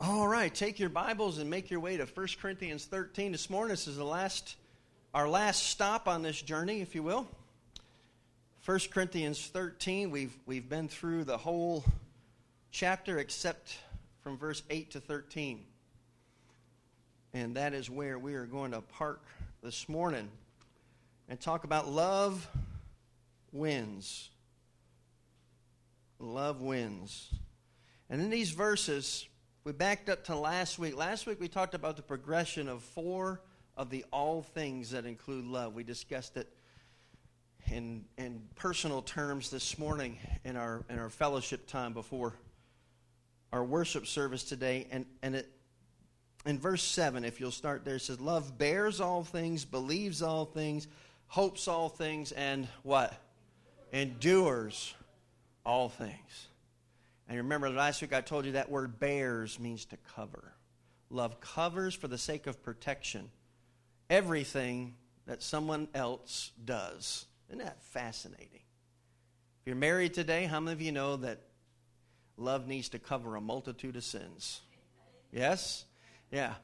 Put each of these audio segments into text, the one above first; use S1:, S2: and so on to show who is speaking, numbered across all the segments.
S1: All right, take your Bibles and make your way to 1 Corinthians 13 this morning. This is the last, our last stop on this journey, if you will. 1 Corinthians 13, we've, we've been through the whole chapter except from verse 8 to 13. And that is where we are going to park this morning and talk about love wins. Love wins. And in these verses, we backed up to last week. Last week we talked about the progression of four of the all things that include love. We discussed it in, in personal terms this morning in our, in our fellowship time before our worship service today. And, and it, in verse 7, if you'll start there, it says, Love bears all things, believes all things, hopes all things, and what? Endures all things. And remember, last week I told you that word bears means to cover. Love covers for the sake of protection everything that someone else does. Isn't that fascinating? If you're married today, how many of you know that love needs to cover a multitude of sins? Yes? Yeah.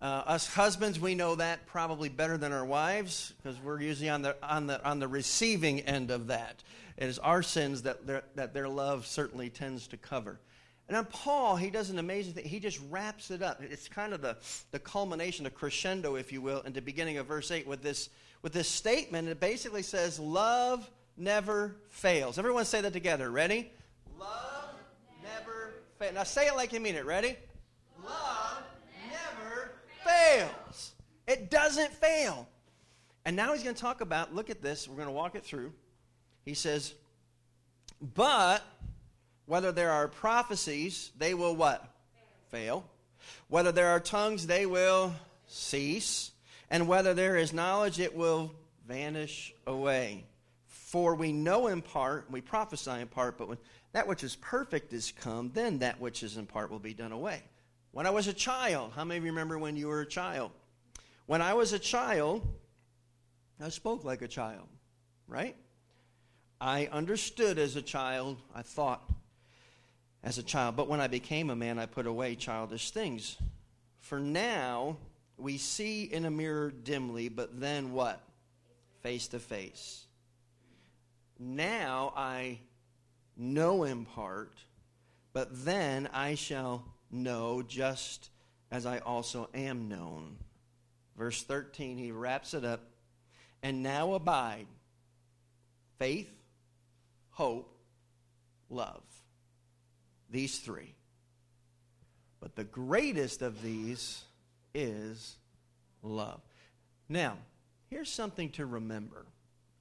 S1: Uh, us husbands, we know that probably better than our wives because we're usually on the, on, the, on the receiving end of that. It is our sins that their, that their love certainly tends to cover. And then Paul, he does an amazing thing. He just wraps it up. It's kind of the, the culmination, the crescendo, if you will, in the beginning of verse 8 with this, with this statement. It basically says, Love never fails. Everyone say that together. Ready? Love never fails. Now say it like you mean it. Ready? Love never fails. It doesn't fail. And now he's going to talk about, look at this, we're going to walk it through. He says, But whether there are prophecies, they will what? Fail. Whether there are tongues, they will cease. And whether there is knowledge, it will vanish away. For we know in part, we prophesy in part, but when that which is perfect is come, then that which is in part will be done away. When I was a child, how many of you remember when you were a child? When I was a child, I spoke like a child, right? I understood as a child, I thought as a child, but when I became a man, I put away childish things. For now, we see in a mirror dimly, but then what? Face to face. Now I know in part, but then I shall know just as I also am known. Verse 13, he wraps it up. And now abide faith, hope, love. These three. But the greatest of these is love. Now, here's something to remember.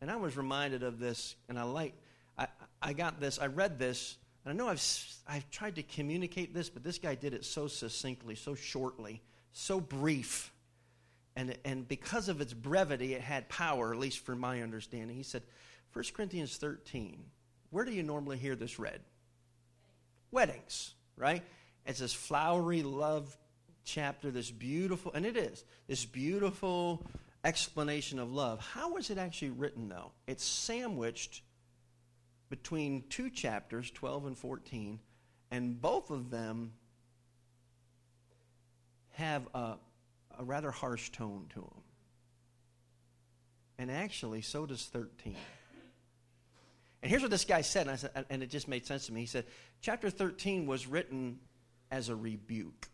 S1: And I was reminded of this, and I like, I, I got this, I read this, and I know I've, I've tried to communicate this, but this guy did it so succinctly, so shortly, so brief. And, and because of its brevity, it had power, at least for my understanding. He said, 1 Corinthians 13, where do you normally hear this read? Weddings, right? It's this flowery love chapter, this beautiful, and it is, this beautiful explanation of love. How was it actually written, though? It's sandwiched between two chapters, 12 and 14, and both of them have a, a rather harsh tone to them. And actually, so does 13. And here's what this guy said, and, said, and it just made sense to me. He said, Chapter 13 was written as a rebuke.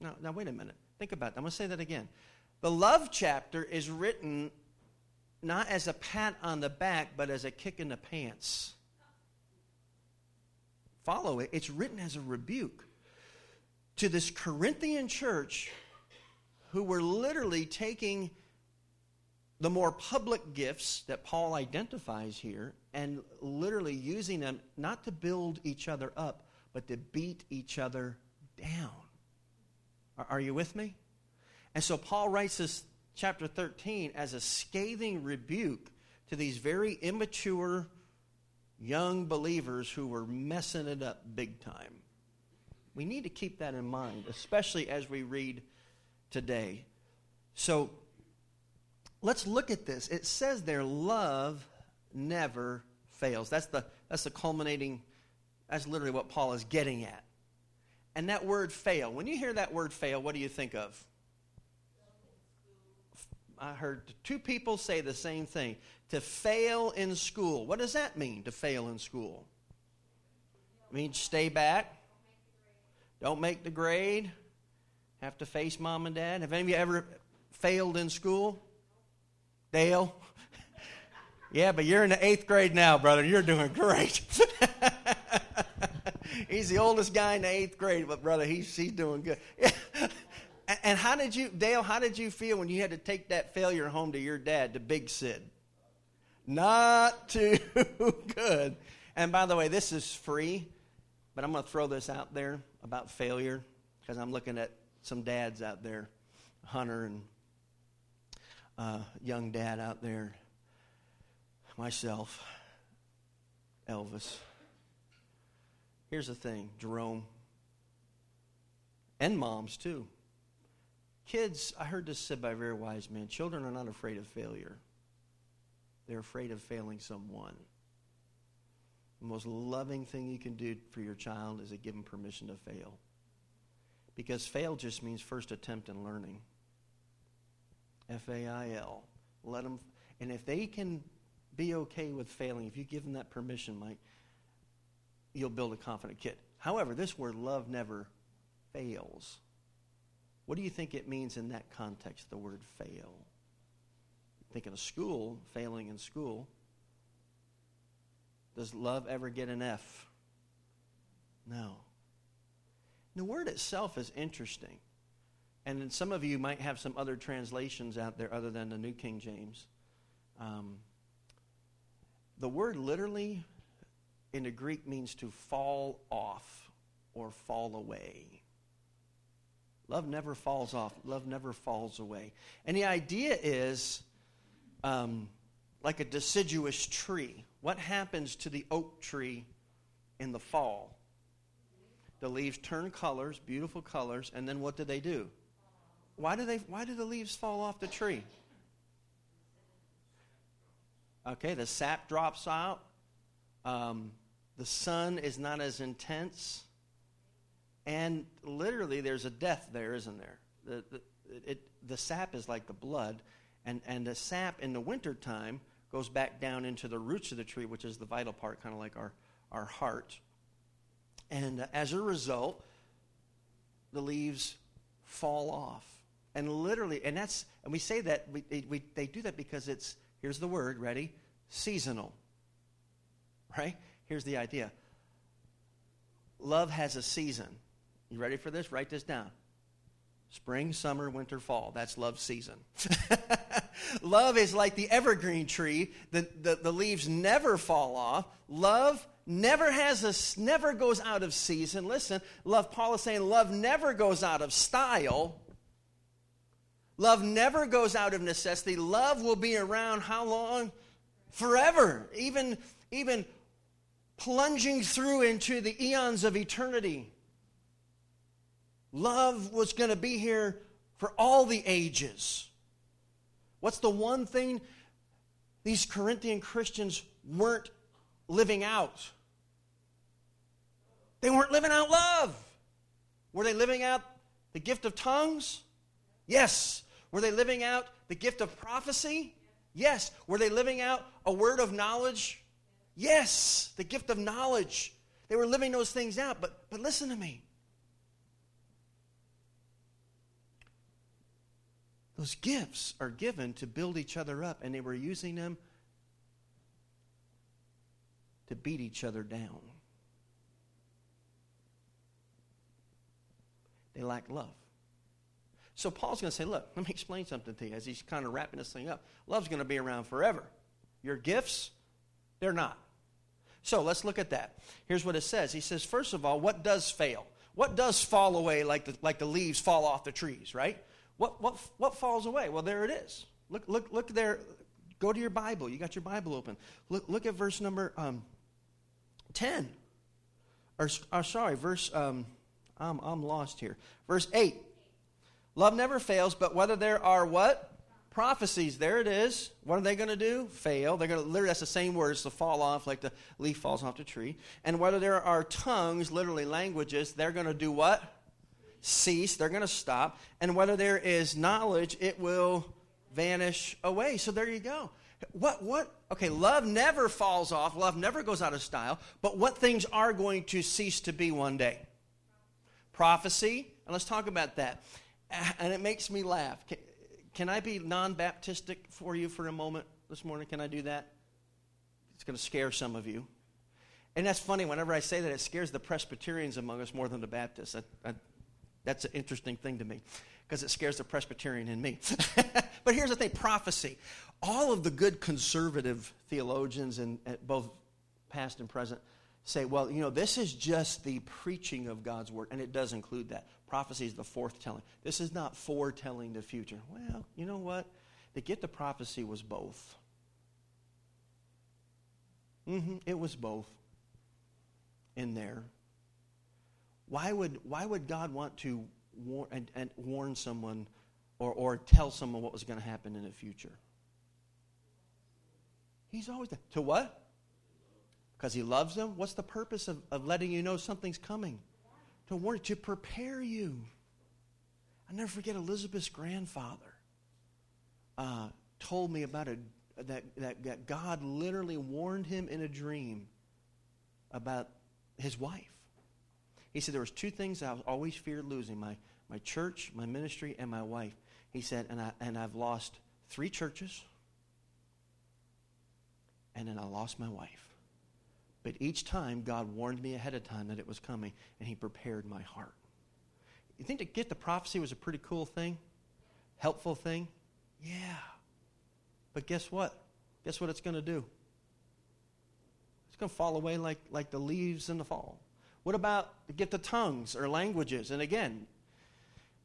S1: Now, now wait a minute. Think about that. I'm going to say that again. The love chapter is written not as a pat on the back, but as a kick in the pants. Follow it. It's written as a rebuke to this Corinthian church who were literally taking the more public gifts that Paul identifies here and literally using them not to build each other up, but to beat each other down. Are, are, you with me? And so Paul writes this chapter 13 as a scathing rebuke to these very immature young believers who were messing it up big time. We need to keep that in mind, especially as we read today. So let's look at this. It says there, love never fails. That's the, that's the culminating That's literally what Paul is getting at. And that word fail, when you hear that word fail, what do you think of? I heard two people say the same thing. To fail in school. What does that mean, to fail in school? It means stay back, don't make the grade, have to face mom and dad. Have any of you ever failed in school? Dale? yeah, but you're in the eighth grade now, brother. You're doing great. he's the oldest guy in the eighth grade, but brother, he's, he's doing good. and how did you, Dale, how did you feel when you had to take that failure home to your dad, to Big Sid? Not too good. And by the way, this is free, but I'm going to throw this out there about failure because I'm looking at some dads out there, Hunter and uh, young dad out there, myself, Elvis. Here's the thing Jerome, and moms too. Kids, I heard this said by very wise man children are not afraid of failure, they're afraid of failing someone. The most loving thing you can do for your child is to give them permission to fail. Because fail just means first attempt in learning. F A I L. Let them, and if they can be okay with failing, if you give them that permission, Mike, you'll build a confident kid. However, this word love never fails. What do you think it means in that context, the word fail? Thinking of school, failing in school. Does love ever get an F? No. The word itself is interesting. And some of you might have some other translations out there other than the New King James. Um, the word literally in the Greek means to fall off or fall away. Love never falls off, love never falls away. And the idea is um, like a deciduous tree. What happens to the oak tree in the fall? The leaves turn colors, beautiful colors, and then what do they do? Why do, they, why do the leaves fall off the tree? Okay, the sap drops out. Um, the sun is not as intense. And literally, there's a death there, isn't there? The, the, it, the sap is like the blood, and, and the sap in the wintertime goes back down into the roots of the tree, which is the vital part, kind of like our, our heart. And as a result, the leaves fall off. And literally, and that's, and we say that, we, we, they do that because it's, here's the word, ready? Seasonal. Right? Here's the idea love has a season. You ready for this? Write this down. Spring, summer, winter, fall. That's love season. love is like the evergreen tree. The, the, the, leaves never fall off. Love never has a never goes out of season. Listen, love Paul is saying love never goes out of style. Love never goes out of necessity. Love will be around how long? Forever. Even even plunging through into the eons of eternity. Love was going to be here for all the ages. What's the one thing these Corinthian Christians weren't living out? They weren't living out love. Were they living out the gift of tongues? Yes. Were they living out the gift of prophecy? Yes. Were they living out a word of knowledge? Yes, the gift of knowledge. They were living those things out. But, but listen to me. Those gifts are given to build each other up, and they were using them to beat each other down. They lack love. So Paul's going to say, look, let me explain something to you as he's kind of wrapping this thing up. Love's going to be around forever. Your gifts, they're not. So let's look at that. Here's what it says. He says, first of all, what does fail? What does fall away like the, like the leaves fall off the trees, right? What, what, what falls away? Well, there it is. Look, look, look there. Go to your Bible. You got your Bible open. Look, look at verse number um, 10. Or, or uh, sorry, verse, um, I'm, I'm lost here. Verse 8. Love never fails, but whether there are what? Prophecies, there it is. What are they going to do? Fail. They're going to literally that's the same words to fall off like the leaf falls off the tree. And whether there are tongues, literally languages, they're going to do what? Cease. They're going to stop. And whether there is knowledge, it will vanish away. So there you go. What what okay, love never falls off, love never goes out of style, but what things are going to cease to be one day? Prophecy, and let's talk about that. And it makes me laugh. Can I be non Baptistic for you for a moment this morning? Can I do that? It's going to scare some of you. And that's funny, whenever I say that, it scares the Presbyterians among us more than the Baptists. I, I, that's an interesting thing to me because it scares the Presbyterian in me. but here's the thing prophecy. All of the good conservative theologians, and both past and present, say, well, you know, this is just the preaching of God's word, and it does include that. Prophecy is the foretelling. This is not foretelling the future. Well, you know what? The get of prophecy was both. Mm-hmm, it was both in there. Why would, why would God want to warn, and, and warn someone or, or tell someone what was going to happen in the future? He's always there. To what? Because he loves them? What's the purpose of, of letting you know something's coming? To warn you, to prepare you. I never forget Elizabeth's grandfather uh, told me about a, that, that, that God literally warned him in a dream about his wife. He said there was two things I always feared losing my, my church, my ministry, and my wife. He said, and, I, and I've lost three churches, and then I lost my wife. But each time, God warned me ahead of time that it was coming, and He prepared my heart. You think to get the prophecy was a pretty cool thing? Helpful thing? Yeah. But guess what? Guess what it's going to do? It's going to fall away like, like the leaves in the fall. What about get the tongues or languages? And again,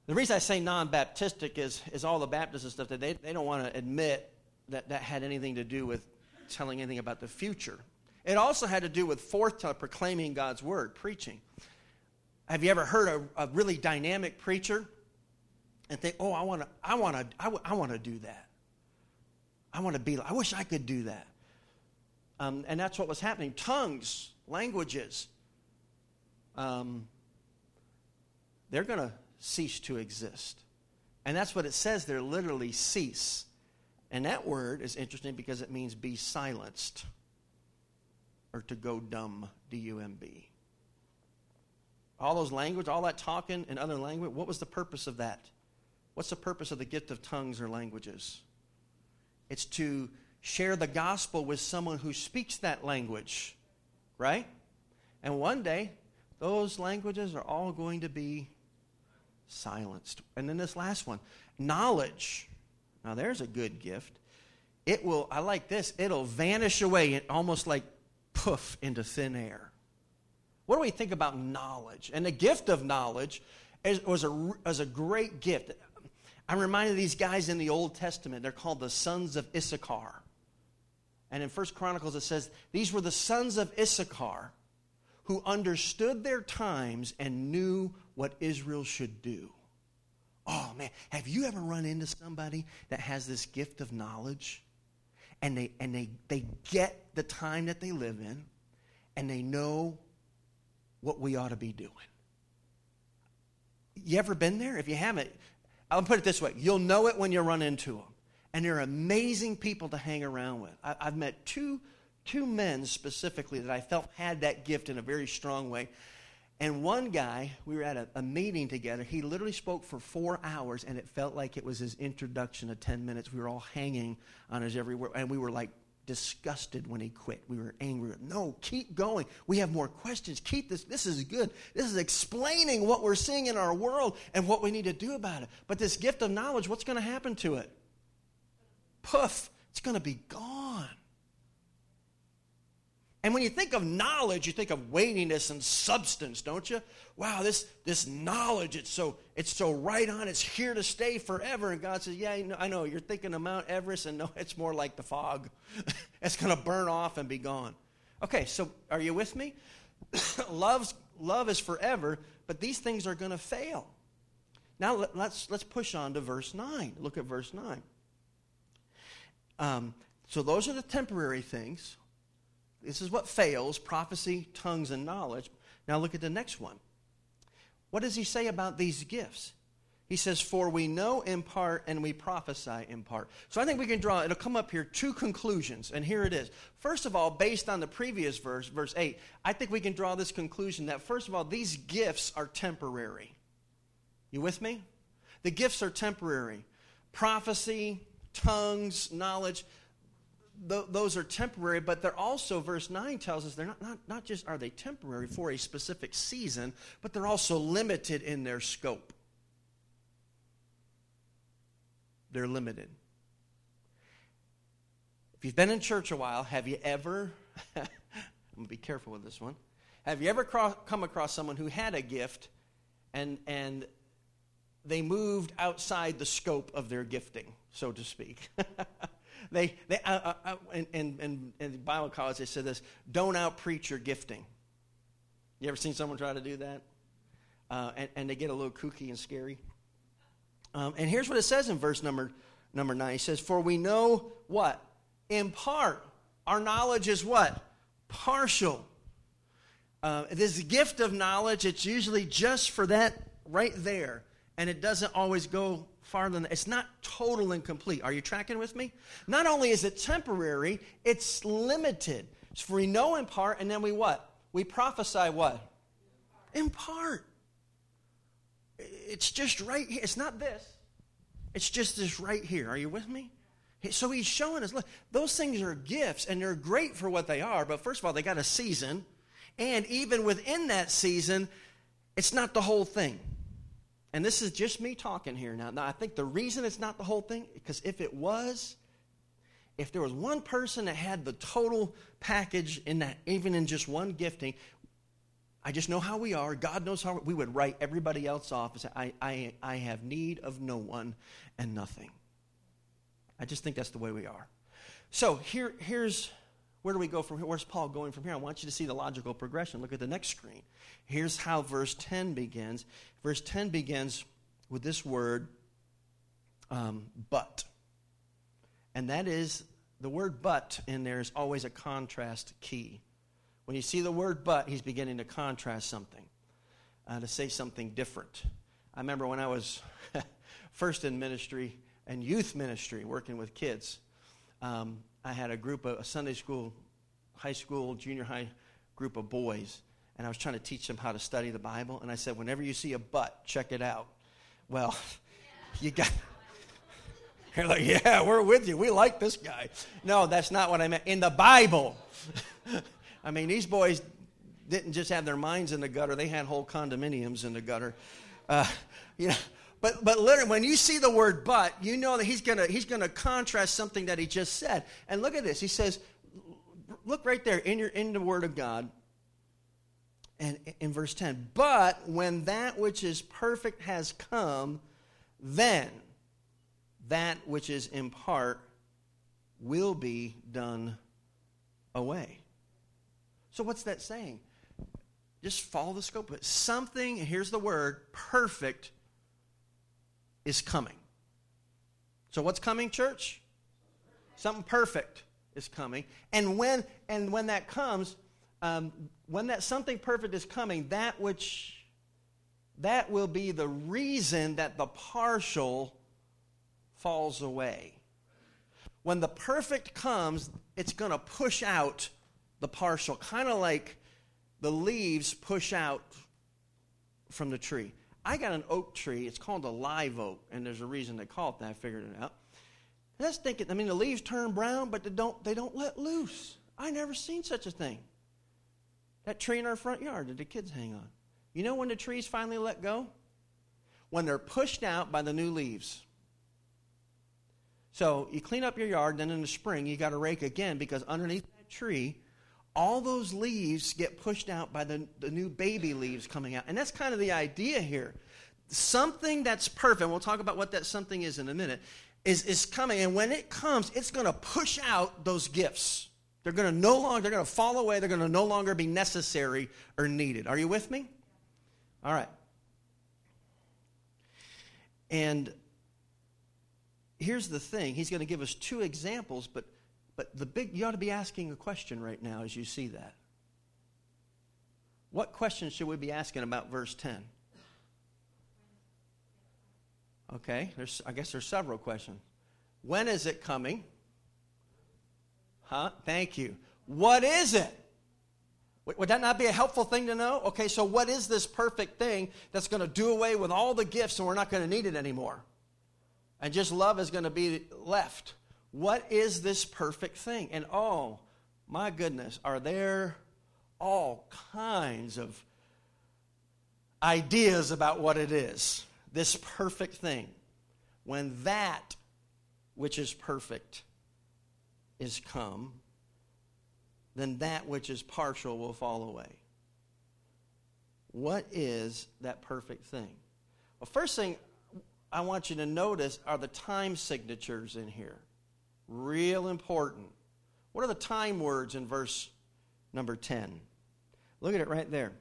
S1: the reason I say non Baptistic is, is all the Baptists and stuff that they, they don't want to admit that that had anything to do with telling anything about the future. It also had to do with foretelling, proclaiming God's word, preaching. Have you ever heard a, a really dynamic preacher and think, "Oh, I want to, I want to, I, w- I want to do that. I want to be. I wish I could do that." Um, and that's what was happening. Tongues, languages, um, they're going to cease to exist, and that's what it says. They're literally cease, and that word is interesting because it means be silenced or to go dumb, D U M B. All those language, all that talking in other language, what was the purpose of that? What's the purpose of the gift of tongues or languages? It's to share the gospel with someone who speaks that language, right? And one day, those languages are all going to be silenced. And then this last one knowledge. Now, there's a good gift. It will, I like this, it'll vanish away almost like poof into thin air. What do we think about knowledge? And the gift of knowledge is, was, a, was a great gift. I'm reminded of these guys in the Old Testament. They're called the sons of Issachar. And in First Chronicles it says, These were the sons of Issachar who understood their times and knew what Israel should do. Oh man, have you ever run into somebody that has this gift of knowledge? And they and they they get the time that they live in and they know what we ought to be doing. You ever been there? If you haven't, I'll put it this way: you'll know it when you run into them, and they're amazing people to hang around with. I, I've met two two men specifically that I felt had that gift in a very strong way. And one guy, we were at a, a, meeting together. He literally spoke for four hours, and it felt like it was his introduction of 10 minutes. We were all hanging on his every word, and we were like disgusted when he quit. We were angry. No, keep going. We have more questions. Keep this. This is good. This is explaining what we're seeing in our world and what we need to do about it. But this gift of knowledge, what's going to happen to it? Poof, it's going to be gone. And when you think of knowledge, you think of weightiness and substance, don't you? Wow, this, this knowledge, it's so, it's so right on, it's here to stay forever. And God says, Yeah, I know, you're thinking of Mount Everest, and no, it's more like the fog. it's going to burn off and be gone. Okay, so are you with me? Love's, love is forever, but these things are going to fail. Now let's, let's push on to verse 9. Look at verse 9. Um, so those are the temporary things. This is what fails prophecy, tongues, and knowledge. Now look at the next one. What does he say about these gifts? He says, For we know in part and we prophesy in part. So I think we can draw, it'll come up here, two conclusions. And here it is. First of all, based on the previous verse, verse 8, I think we can draw this conclusion that, first of all, these gifts are temporary. You with me? The gifts are temporary. Prophecy, tongues, knowledge, th- those are temporary, but they're also, verse 9 tells us, they're not, not, not just are they temporary for a specific season, but they're also limited in their scope. they're limited. If you've been in church a while, have you ever, I'm going to be careful with this one, have you ever come across someone who had a gift and, and they moved outside the scope of their gifting, so to speak? they, they uh, uh, in, in, in Bible college, they said this don't out preach your gifting. You ever seen someone try to do that? Uh, and, and they get a little kooky and scary. Um, and here's what it says in verse number, number 9. He says, For we know what? In part. Our knowledge is what? Partial. Uh, this gift of knowledge, it's usually just for that right there. And it doesn't always go farther than. It's not total and complete. Are you tracking with me? Not only is it temporary, it's limited. So we know in part, and then we what? We prophesy what? In part. It's just right here. It's not this. It's just this right here. Are you with me? So he's showing us, look, those things are gifts and they're great for what they are, but first of all, they got a season. And even within that season, it's not the whole thing. And this is just me talking here now. Now, I think the reason it's not the whole thing, because if it was, if there was one person that had the total package in that, even in just one gifting, I just know how we are. God knows how we would write everybody else off and say, I, I, I have need of no one and nothing. I just think that's the way we are. So here, here's where do we go from here? Where's Paul going from here? I want you to see the logical progression. Look at the next screen. Here's how verse 10 begins. Verse 10 begins with this word, um, but. And that is, the word but in there is always a contrast key. When you see the word but, he's beginning to contrast something, uh, to say something different. I remember when I was first in ministry and youth ministry, working with kids, um, I had a group of a Sunday school, high school, junior high group of boys, and I was trying to teach them how to study the Bible. And I said, whenever you see a butt, check it out. Well, you got. They're like, yeah, we're with you. We like this guy. No, that's not what I meant. In the Bible. I mean, these boys didn't just have their minds in the gutter, they had whole condominiums in the gutter. Uh, you know, but, but literally, when you see the word but, you know that he's going to he's gonna contrast something that he just said. And look at this. He says, look right there in, your, in the Word of God, and in verse 10 but when that which is perfect has come then that which is in part will be done away so, what's that saying? Just follow the scope of. Something, here's the word, perfect is coming. So, what's coming, church? Something perfect is coming. And when, and when that comes, um, when that something perfect is coming, that which that will be the reason that the partial falls away. When the perfect comes, it's going to push out the partial, kind of like the leaves push out from the tree. I got an oak tree. It's called a live oak, and there's a reason they call it that. I figured it out. Let's think. I mean, the leaves turn brown, but they don't. They don't let loose. I never seen such a thing. That tree in our front yard that the kids hang on. You know when the trees finally let go? When they're pushed out by the new leaves. So you clean up your yard, then in the spring you got to rake again because underneath that tree all those leaves get pushed out by the, the new baby leaves coming out. And that's kind of the idea here. Something that's perfect, we'll talk about what that something is in a minute, is, is coming. And when it comes, it's going to push out those gifts. They're going to no longer, they're going to fall away. They're going to no longer be necessary or needed. Are you with me? All right. And here's the thing He's going to give us two examples, but, but the big, you ought to be asking a question right now as you see that. What question should we be asking about verse 10? Okay, there's, I guess there's several questions. When is it coming? Huh? Thank you. What is it? Would that not be a helpful thing to know? Okay, so what is this perfect thing that's going to do away with all the gifts and we're not going to need it anymore? And just love is going to be left. What is this perfect thing? And oh, my goodness, are there all kinds of ideas about what it is? This perfect thing. When that which is perfect is come, then that which is partial will fall away. What is that perfect thing? Well, first thing I want you to notice are the time signatures in here. Real important. What are the time words in verse number 10? Look at it right there.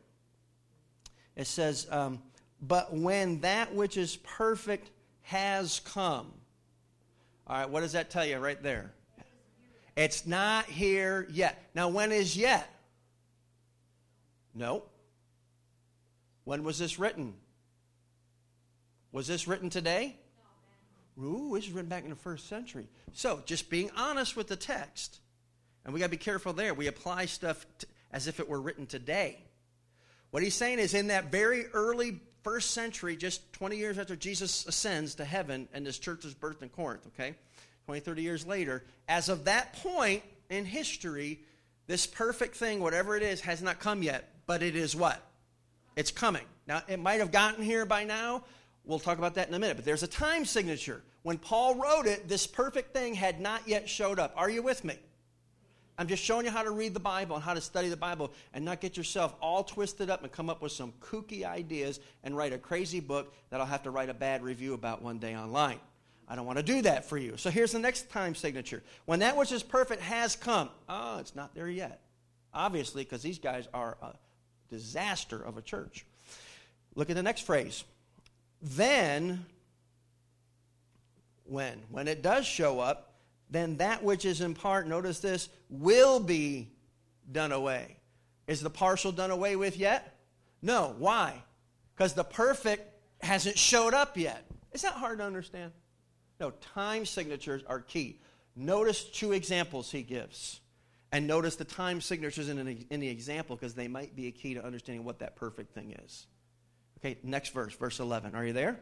S1: It says, um, But when that which is perfect has come. All right, what does that tell you right there? It's not here yet. Now, when is yet? No. When was this written? Was this written today? Ooh, this is written back in the first century. So, just being honest with the text, and we got to be careful there. We apply stuff to, as if it were written today. What he's saying is, in that very early first century, just 20 years after Jesus ascends to heaven and this church is birthed in Corinth, okay? 20, 30 years later, as of that point in history, this perfect thing, whatever it is, has not come yet, but it is what? It's coming. Now, it might have gotten here by now. We'll talk about that in a minute, but there's a time signature. When Paul wrote it, this perfect thing had not yet showed up. Are you with me? I'm just showing you how to read the Bible and how to study the Bible and not get yourself all twisted up and come up with some kooky ideas and write a crazy book that I'll have to write a bad review about one day online. I don't want to do that for you. So here's the next time signature. When that which is perfect has come. Oh, it's not there yet. Obviously, because these guys are a disaster of a church. Look at the next phrase. Then, when? When it does show up, then that which is in part, notice this, will be done away. Is the partial done away with yet? No. Why? Because the perfect hasn't showed up yet. Is that hard to understand? No, time signatures are key. Notice two examples he gives. And notice the time signatures in, an, in the example because they might be a key to understanding what that perfect thing is. Okay, next verse, verse 11. Are you there?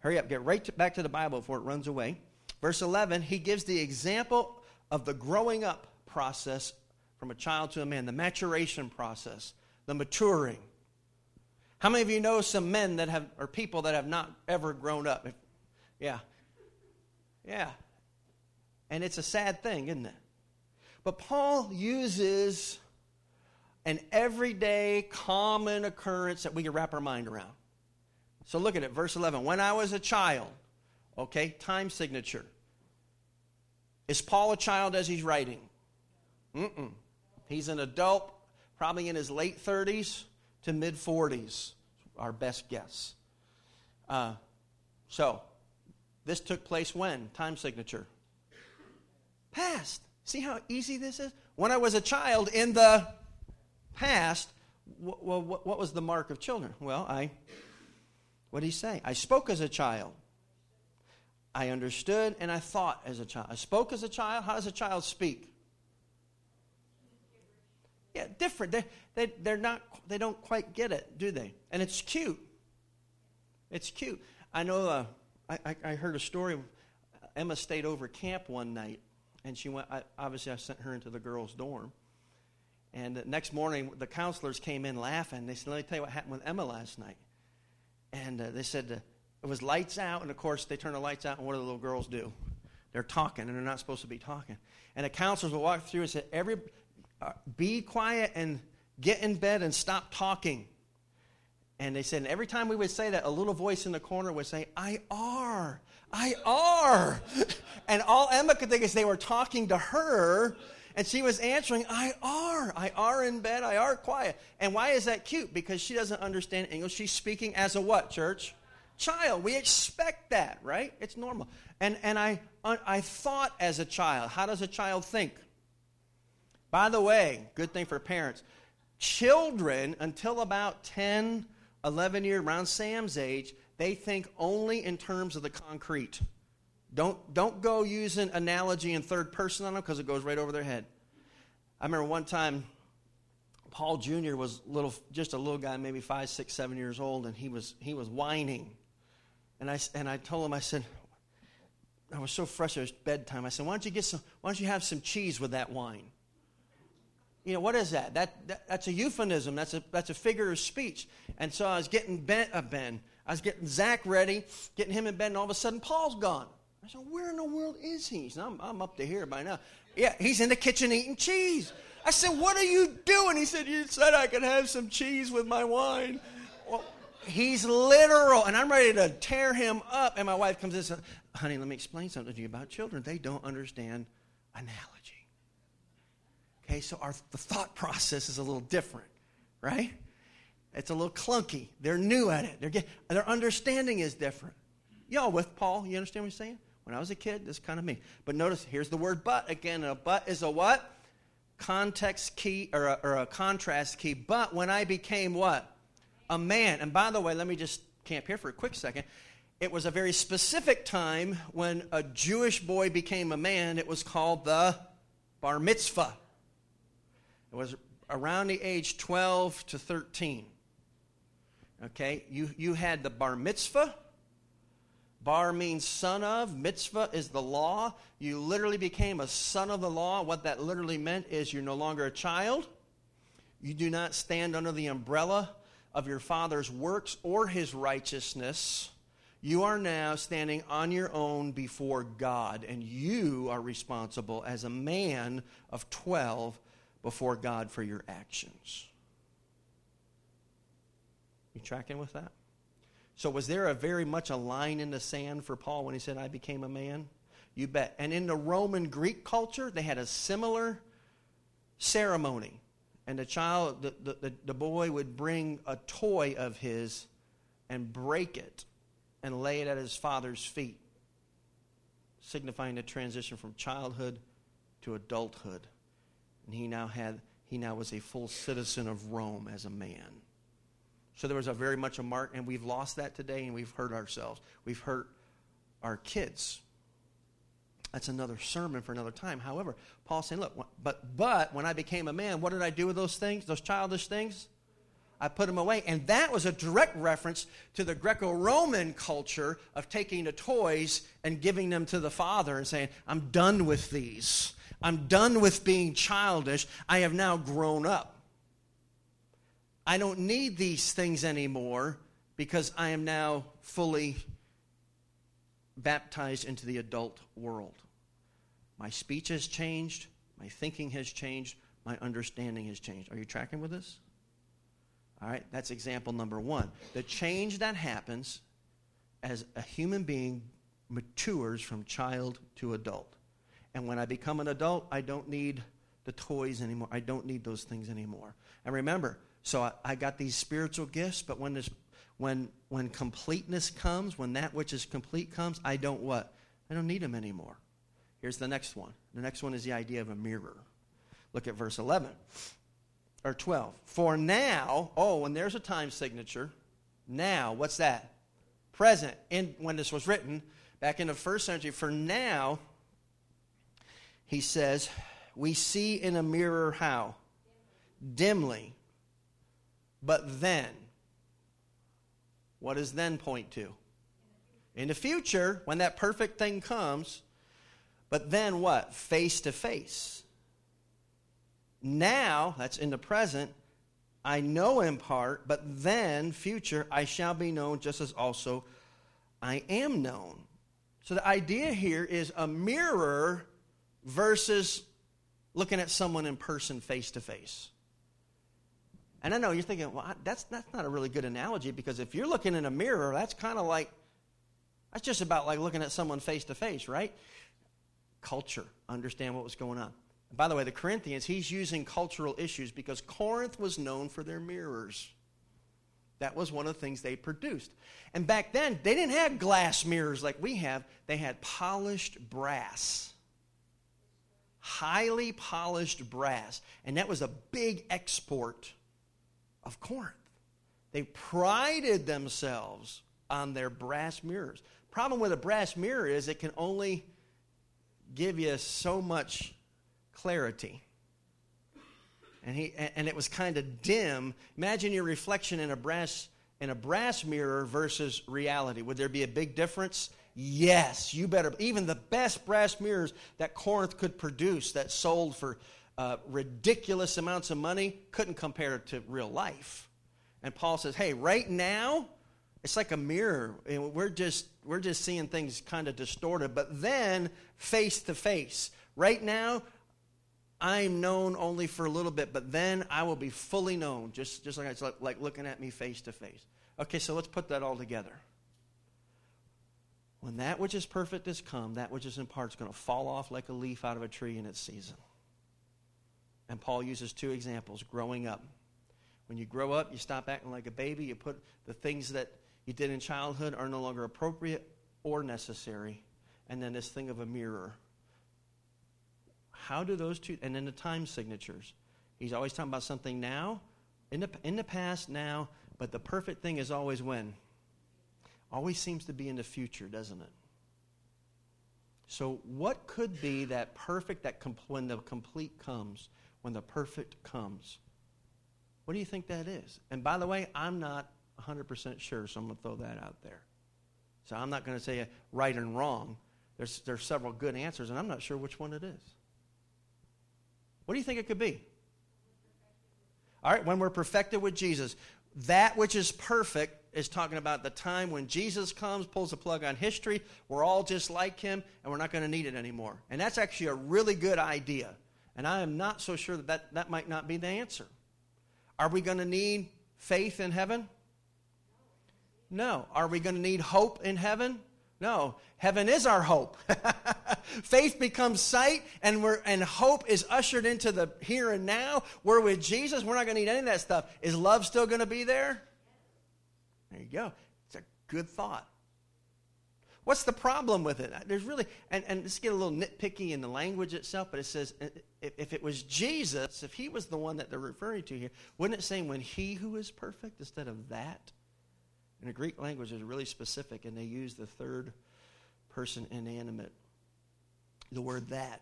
S1: Hurry up, get right to, back to the Bible before it runs away. Verse 11, he gives the example of the growing up process from a child to a man, the maturation process, the maturing. How many of you know some men that have, or people that have not ever grown up? If, yeah, yeah. And it's a sad thing, isn't it? But Paul uses an everyday, common occurrence that we can wrap our mind around. So look at it, verse 11. When I was a child, okay, time signature. Is Paul a child as he's writing? Mm-mm. He's an adult, probably in his late 30s to mid 40s, our best guess. Uh, so, this took place when? Time signature. Past. See how easy this is? When I was a child in the past, well, what was the mark of children? Well, I, what did he say? I spoke as a child. I understood and I thought as a child. I spoke as a child. How does a child speak? Yeah, different. They, they, they're not, they don't quite get it, do they? And it's cute. It's cute. I know uh, I, I, heard a story. Emma stayed over camp one night, and she went. I, obviously, I sent her into the girls' dorm. And the next morning, the counselors came in laughing. They said, "Let me tell you what happened with Emma last night." And uh, they said uh, it was lights out, and of course, they turn the lights out, and what do the little girls do? They're talking, and they're not supposed to be talking. And the counselors will walk through and say, "Every, uh, be quiet and get in bed and stop talking." And they said, and every time we would say that, a little voice in the corner would say, I are, I are. and all Emma could think is they were talking to her, and she was answering, I are, I are in bed, I are quiet. And why is that cute? Because she doesn't understand English. She's speaking as a what, church? child. We expect that, right? It's normal. And, and I, I thought as a child, how does a child think? By the way, good thing for parents. Children, until about 10, 11 years, around Sam's age, they think only in terms of the concrete. Don't, don't go using analogy in third person on them because it goes right over their head. I remember one time Paul Jr. was little, just a little guy, maybe five, six, seven years old, and he was, he was whining. And I, and I told him, I said, I was so frustrated. It was bedtime. I said, why don't you get some, why don't you have some cheese with that wine? You know, what is that? that, that that's a euphemism. That's a, that's a figure of speech. And so I was getting Ben, uh, ben, I was getting Zach ready, getting him in bed, and all of a sudden Paul's gone. I said, where in the world is he? Said, I'm, I'm up to here by now. Yeah, he's in the kitchen eating cheese. I said, what are you doing? He said, you said I could have some cheese with my wine. Well, he's literal, and I'm ready to tear him up. And my wife comes in and says, honey, let me explain something to you about children. They don't understand analogy. Okay, so our, the thought process is a little different, right? It's a little clunky. They're new at it. They're get, their understanding is different. Y'all with Paul? You understand what he's saying? When I was a kid, this kind of me. But notice, here's the word but again. A but is a what? Context key or a, or a contrast key. But when I became what? A man. And by the way, let me just camp here for a quick second. It was a very specific time when a Jewish boy became a man. It was called the bar mitzvah. It was around the age 12 to 13. Okay, you, you had the bar mitzvah. Bar means son of. Mitzvah is the law. You literally became a son of the law. What that literally meant is you're no longer a child. You do not stand under the umbrella of your father's works or his righteousness. You are now standing on your own before God, and you are responsible as a man of 12 before God for your actions. You tracking with that? So, was there a very much a line in the sand for Paul when he said, I became a man? You bet. And in the Roman Greek culture, they had a similar ceremony. And the child, the, the, the boy would bring a toy of his and break it and lay it at his father's feet, signifying the transition from childhood to adulthood. And he now had he now was a full citizen of Rome as a man. So there was a very much a mark, and we've lost that today, and we've hurt ourselves. We've hurt our kids. That's another sermon for another time. However, Paul's saying, look, but but when I became a man, what did I do with those things, those childish things? I put them away. And that was a direct reference to the Greco Roman culture of taking the toys and giving them to the father and saying, I'm done with these. I'm done with being childish. I have now grown up. I don't need these things anymore because I am now fully baptized into the adult world. My speech has changed, my thinking has changed, my understanding has changed. Are you tracking with this? All right, that's example number one. The change that happens as a human being matures from child to adult. And when I become an adult, I don't need the toys anymore. I don't need those things anymore. And remember, so I, I got these spiritual gifts, but when this when when completeness comes, when that which is complete comes, I don't what? I don't need them anymore. Here's the next one. The next one is the idea of a mirror. Look at verse 11 or 12. For now, oh, when there's a time signature, now, what's that? Present. In when this was written back in the first century, for now, he says, we see in a mirror how? Dimly. But then, what does then point to? In the future, when that perfect thing comes, but then what? Face to face. Now, that's in the present, I know in part, but then, future, I shall be known just as also I am known. So the idea here is a mirror versus looking at someone in person face to face. And I know you're thinking, well, that's, that's not a really good analogy because if you're looking in a mirror, that's kind of like, that's just about like looking at someone face to face, right? Culture, understand what was going on. And by the way, the Corinthians, he's using cultural issues because Corinth was known for their mirrors. That was one of the things they produced. And back then, they didn't have glass mirrors like we have, they had polished brass. Highly polished brass. And that was a big export of Corinth. They prided themselves on their brass mirrors. Problem with a brass mirror is it can only give you so much clarity. And, he, and it was kind of dim. Imagine your reflection in a brass in a brass mirror versus reality. Would there be a big difference? Yes, you better. Even the best brass mirrors that Corinth could produce, that sold for uh, ridiculous amounts of money, couldn't compare to real life. And Paul says, "Hey, right now, it's like a mirror. And We're just we're just seeing things kind of distorted. But then, face to face, right now, I'm known only for a little bit, but then I will be fully known, just, just like it's like, like looking at me face to face. Okay, so let's put that all together. When that which is perfect has come, that which is in part is going to fall off like a leaf out of a tree in its season. And Paul uses two examples growing up. When you grow up, you stop acting like a baby, you put the things that you did in childhood are no longer appropriate or necessary. And then this thing of a mirror how do those two, and then the time signatures. He's always talking about something now, in the, in the past, now, but the perfect thing is always when? Always seems to be in the future, doesn't it? So, what could be that perfect, that when the complete comes, when the perfect comes? What do you think that is? And by the way, I'm not 100% sure, so I'm going to throw that out there. So, I'm not going to say right and wrong. There's, there's several good answers, and I'm not sure which one it is. What do you think it could be? All right, when we're perfected with Jesus, that which is perfect is talking about the time when Jesus comes, pulls the plug on history. We're all just like him, and we're not going to need it anymore. And that's actually a really good idea. And I am not so sure that that, that might not be the answer. Are we going to need faith in heaven? No. Are we going to need hope in heaven? No, heaven is our hope. Faith becomes sight, and we're and hope is ushered into the here and now. We're with Jesus. We're not going to need any of that stuff. Is love still going to be there? There you go. It's a good thought. What's the problem with it? There's really, and, and let's get a little nitpicky in the language itself, but it says if, if it was Jesus, if he was the one that they're referring to here, wouldn't it say when he who is perfect instead of that? In the Greek language is really specific, and they use the third person inanimate, the word that,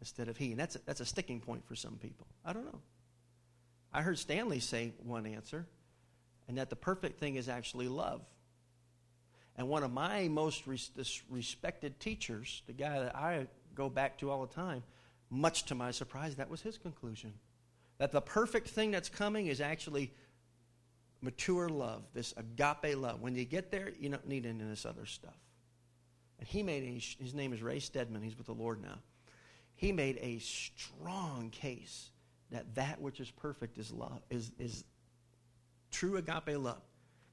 S1: instead of he. And that's a, that's a sticking point for some people. I don't know. I heard Stanley say one answer, and that the perfect thing is actually love. And one of my most res- respected teachers, the guy that I go back to all the time, much to my surprise, that was his conclusion. That the perfect thing that's coming is actually mature love, this agape love. When you get there, you don't need any of this other stuff. And he made a, his name is Ray Stedman, he's with the Lord now. He made a strong case that that which is perfect is love, is, is true agape love.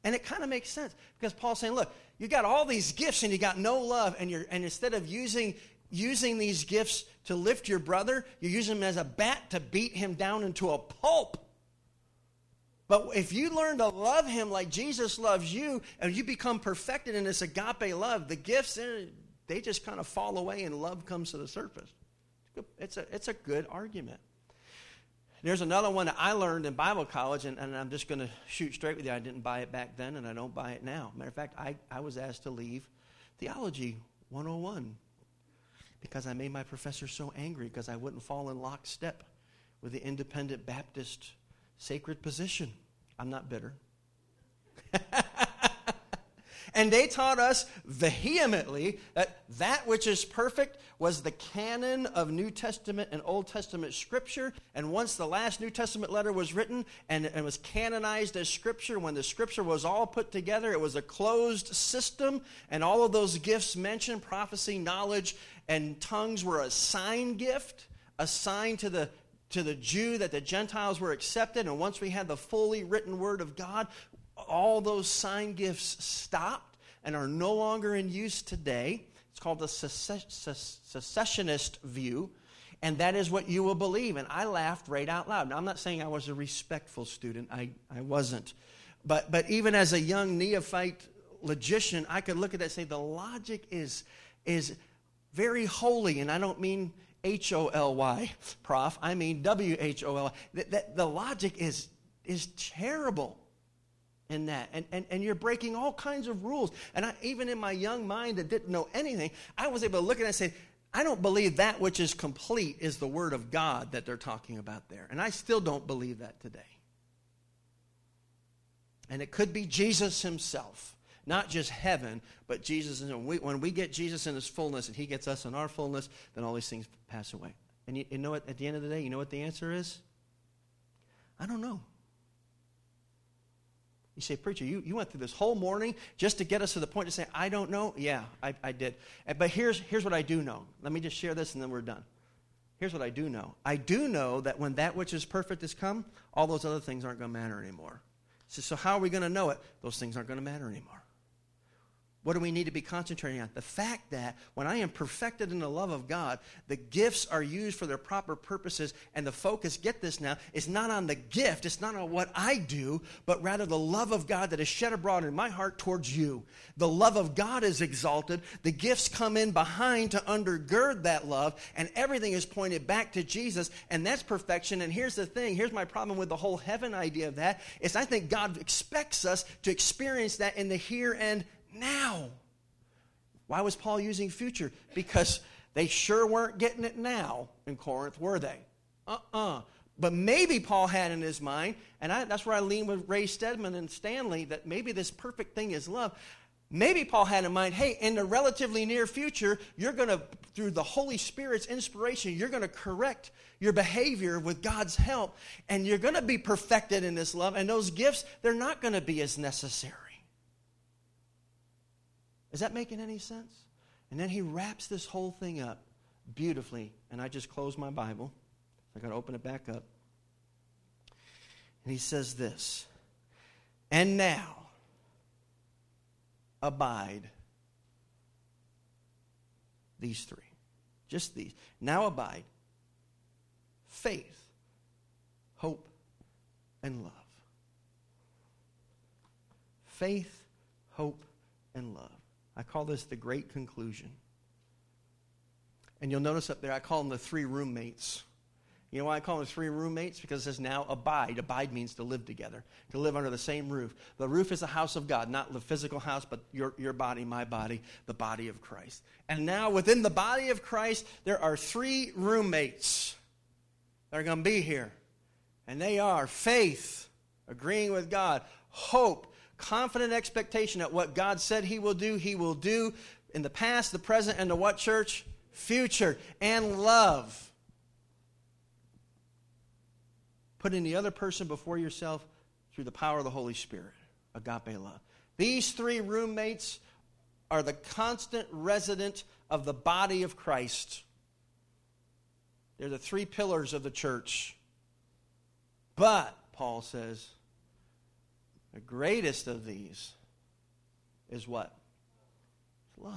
S1: And it kind of makes sense because Paul's saying, look, you got all these gifts and you got no love, and you're and instead of using using these gifts to lift your brother, you use them as a bat to beat him down into a pulp. But if you learn to love him like Jesus loves you and you become perfected in this agape love, the gifts, eh, they just kind of fall away and love comes to the surface. It's a, it's a good argument. There's another one that I learned in Bible college, and, and I'm just going to shoot straight with you. I didn't buy it back then, and I don't buy it now. Matter of fact, I, I was asked to leave Theology 101 because I made my professor so angry because I wouldn't fall in lockstep with the independent Baptist sacred position. I'm not bitter. and they taught us vehemently that that which is perfect was the canon of New Testament and Old Testament scripture. And once the last New Testament letter was written and, and was canonized as scripture, when the scripture was all put together, it was a closed system. And all of those gifts mentioned prophecy, knowledge, and tongues were a sign gift, a sign to the to the Jew that the Gentiles were accepted. And once we had the fully written word of God, all those sign gifts stopped and are no longer in use today. It's called the cessationist view. and that is what you will believe. And I laughed right out loud. Now, I'm not saying I was a respectful student, I, I wasn't. But, but even as a young neophyte logician, I could look at that and say the logic is, is very holy. And I don't mean H O L Y, prof. I mean W H O L Y. The, the logic is, is terrible in that. And, and, and you're breaking all kinds of rules. And I, even in my young mind that didn't know anything, I was able to look at it and say, I don't believe that which is complete is the Word of God that they're talking about there. And I still don't believe that today. And it could be Jesus himself, not just heaven, but Jesus. And when we get Jesus in his fullness and he gets us in our fullness, then all these things pass away. And you, you know what, at the end of the day, you know what the answer is? I don't know. You say, Preacher, you, you went through this whole morning just to get us to the point to say, I don't know? Yeah, I, I did. But here's, here's what I do know. Let me just share this and then we're done. Here's what I do know I do know that when that which is perfect has come, all those other things aren't going to matter anymore. So, so how are we going to know it? Those things aren't going to matter anymore. What do we need to be concentrating on? The fact that when I am perfected in the love of God, the gifts are used for their proper purposes, and the focus, get this now, is not on the gift, it's not on what I do, but rather the love of God that is shed abroad in my heart towards you. The love of God is exalted, the gifts come in behind to undergird that love, and everything is pointed back to Jesus, and that's perfection. And here's the thing here's my problem with the whole heaven idea of that is I think God expects us to experience that in the here and now. Why was Paul using future? Because they sure weren't getting it now in Corinth, were they? Uh uh-uh. uh But maybe Paul had in his mind, and I, that's where I lean with Ray Stedman and Stanley, that maybe this perfect thing is love. Maybe Paul had in mind, hey, in the relatively near future, you're going to, through the Holy Spirit's inspiration, you're going to correct your behavior with God's help, and you're going to be perfected in this love, and those gifts, they're not going to be as necessary. Is that making any sense? And then he wraps this whole thing up beautifully. And I just close my Bible. I got to open it back up. And he says this And now abide these three. Just these. Now abide faith, hope, and love. Faith, hope, and love. I call this the great conclusion. And you'll notice up there, I call them the three roommates. You know why I call them three roommates? Because it says now abide. Abide means to live together, to live under the same roof. The roof is the house of God, not the physical house, but your, your body, my body, the body of Christ. And now within the body of Christ, there are three roommates that are going to be here. And they are faith, agreeing with God, hope, confident expectation that what God said He will do, He will do in the past, the present, and the what church? Future. And love. Putting the other person before yourself through the power of the Holy Spirit. Agape love. These three roommates are the constant resident of the body of Christ. They're the three pillars of the church. But, Paul says, greatest of these is what? Love.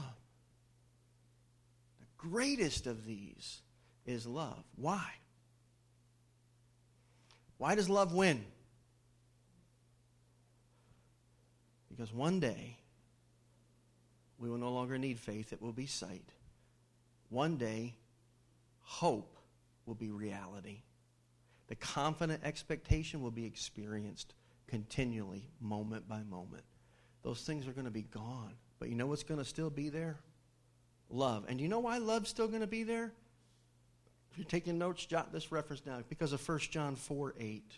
S1: The greatest of these is love. Why? Why does love win? Because one day we will no longer need faith, it will be sight. One day, hope will be reality. The confident expectation will be experienced continually, moment by moment. Those things are going to be gone. But you know what's going to still be there? Love. And you know why love's still going to be there? If you're taking notes, jot this reference down. Because of 1 John 4 8.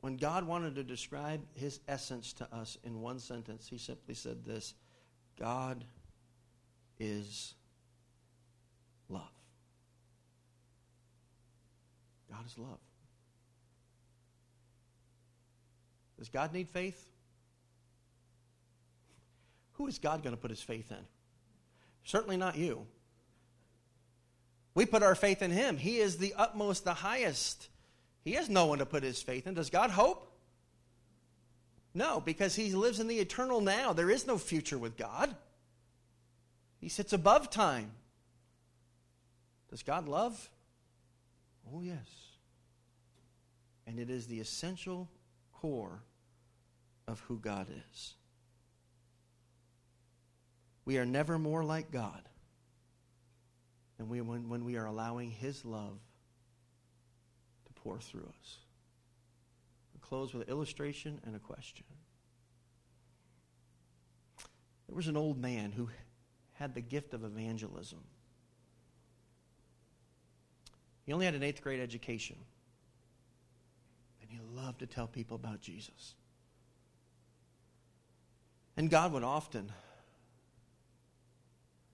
S1: When God wanted to describe his essence to us in one sentence, he simply said this God is love. God is love. Does God need faith? Who is God going to put his faith in? Certainly not you. We put our faith in him. He is the utmost, the highest. He has no one to put his faith in. Does God hope? No, because he lives in the eternal now. There is no future with God. He sits above time. Does God love? Oh, yes. And it is the essential core of who God is. We are never more like God than we, when, when we are allowing His love to pour through us. We'll close with an illustration and a question. There was an old man who had the gift of evangelism. He only had an eighth grade education. And he loved to tell people about Jesus. And God would often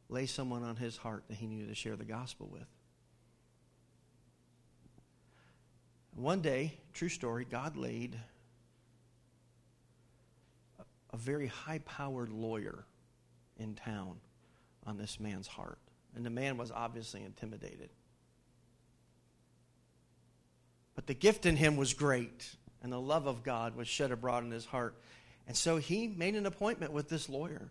S1: lay someone on his heart that he needed to share the gospel with. One day, true story, God laid a very high powered lawyer in town on this man's heart. And the man was obviously intimidated. But the gift in him was great, and the love of God was shed abroad in his heart. And so he made an appointment with this lawyer.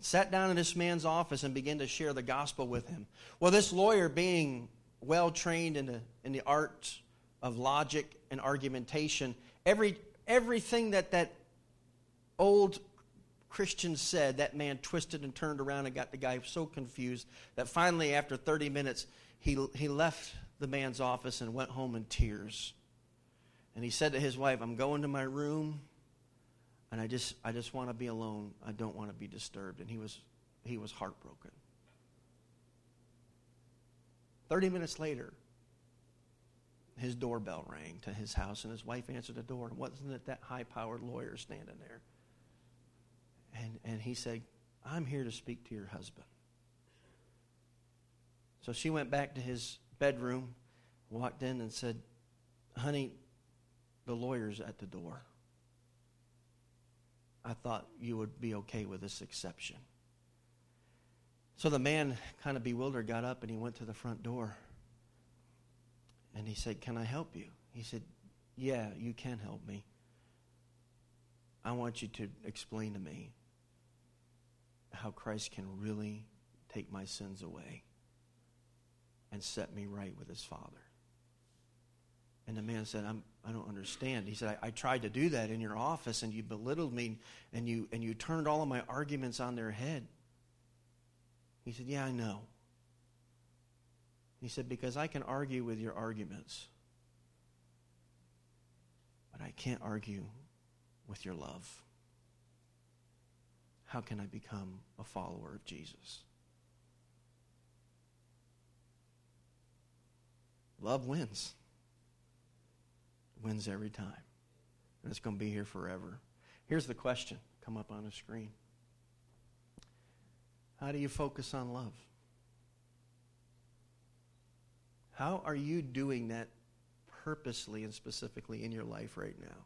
S1: Sat down in this man's office and began to share the gospel with him. Well, this lawyer, being well trained in the, in the art of logic and argumentation, every, everything that that old Christian said, that man twisted and turned around and got the guy so confused that finally, after 30 minutes, he, he left the man's office and went home in tears. And he said to his wife, I'm going to my room and I just I just want to be alone. I don't want to be disturbed. And he was he was heartbroken. 30 minutes later, his doorbell rang to his house, and his wife answered the door. And wasn't it that high powered lawyer standing there? And, and he said, I'm here to speak to your husband. So she went back to his bedroom, walked in, and said, Honey, the lawyer's at the door. I thought you would be okay with this exception. So the man, kind of bewildered, got up and he went to the front door. And he said, Can I help you? He said, Yeah, you can help me. I want you to explain to me how Christ can really take my sins away and set me right with his Father. And the man said, I'm, I don't understand. He said, I, I, tried to do that in your office and you belittled me and you, and you turned all of my arguments on their head. He said, Yeah, I know. He said, Because I can argue with your arguments, but I can't argue with your love. How can I become a follower of Jesus? Love wins wins every time. And it's going to be here forever. Here's the question come up on the screen How do you focus on love? How are you doing that purposely and specifically in your life right now?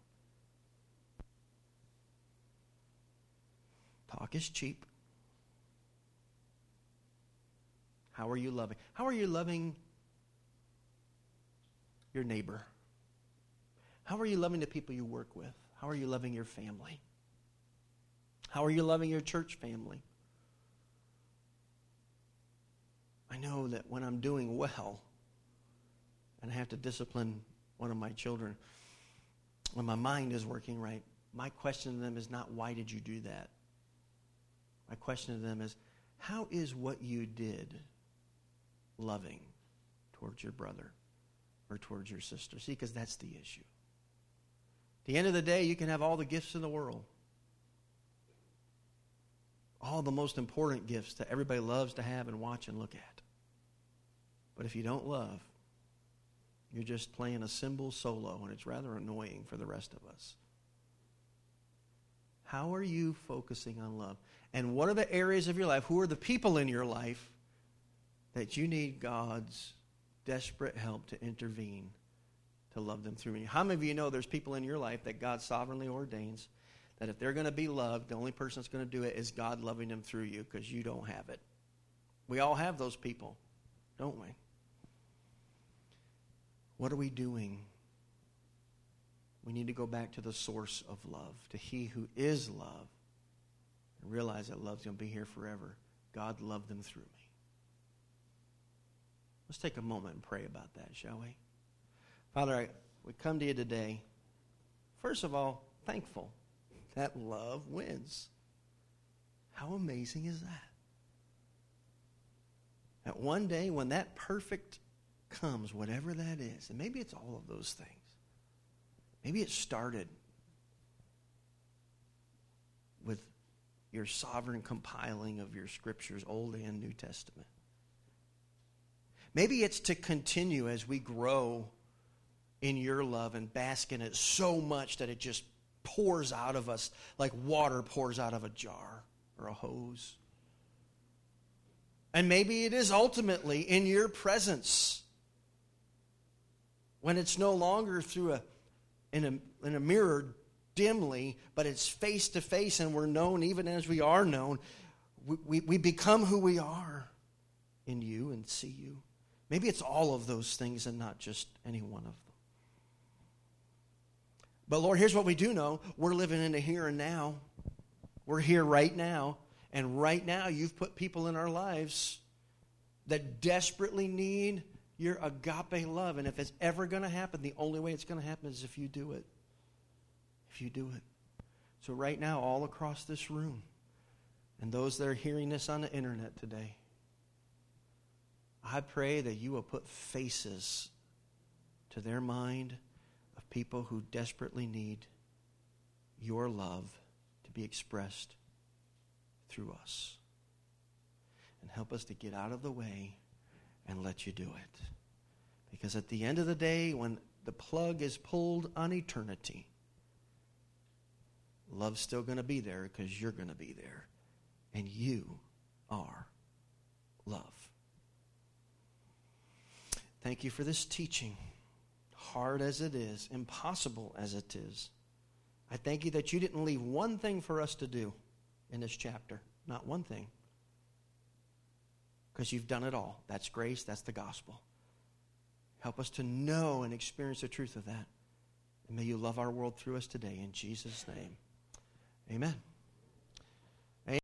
S1: Talk is cheap. How are you loving? How are you loving your neighbor? How are you loving the people you work with? How are you loving your family? How are you loving your church family? I know that when I'm doing well and I have to discipline one of my children, when my mind is working right, my question to them is not, why did you do that? My question to them is, how is what you did loving towards your brother or towards your sister? See, because that's the issue. At the end of the day, you can have all the gifts in the world. All the most important gifts that everybody loves to have and watch and look at. But if you don't love, you're just playing a cymbal solo, and it's rather annoying for the rest of us. How are you focusing on love? And what are the areas of your life? Who are the people in your life that you need God's desperate help to intervene to love them through me. How many of you know there's people in your life that God sovereignly ordains that if they're going to be loved, the only person that's going to do it is God loving them through you because you don't have it? We all have those people, don't we? What are we doing? We need to go back to the source of love, to He who is love, and realize that love's going to be here forever. God loved them through me. Let's take a moment and pray about that, shall we? Father, I, we come to you today, first of all, thankful that love wins. How amazing is that? That one day when that perfect comes, whatever that is, and maybe it's all of those things, maybe it started with your sovereign compiling of your scriptures, Old and New Testament. Maybe it's to continue as we grow in your love and bask in it so much that it just pours out of us like water pours out of a jar or a hose. And maybe it is ultimately in your presence when it's no longer through a in a, in a mirror dimly, but it's face to face and we're known even as we are known. We, we, we become who we are in you and see you. Maybe it's all of those things and not just any one of them. But Lord, here's what we do know we're living in the here and now. We're here right now. And right now, you've put people in our lives that desperately need your agape love. And if it's ever going to happen, the only way it's going to happen is if you do it. If you do it. So, right now, all across this room, and those that are hearing this on the internet today, I pray that you will put faces to their mind of people who desperately need your love to be expressed through us. And help us to get out of the way and let you do it. Because at the end of the day, when the plug is pulled on eternity, love's still going to be there because you're going to be there. And you are love. Thank you for this teaching, hard as it is, impossible as it is. I thank you that you didn't leave one thing for us to do in this chapter. Not one thing. Because you've done it all. That's grace, that's the gospel. Help us to know and experience the truth of that. And may you love our world through us today. In Jesus' name, amen.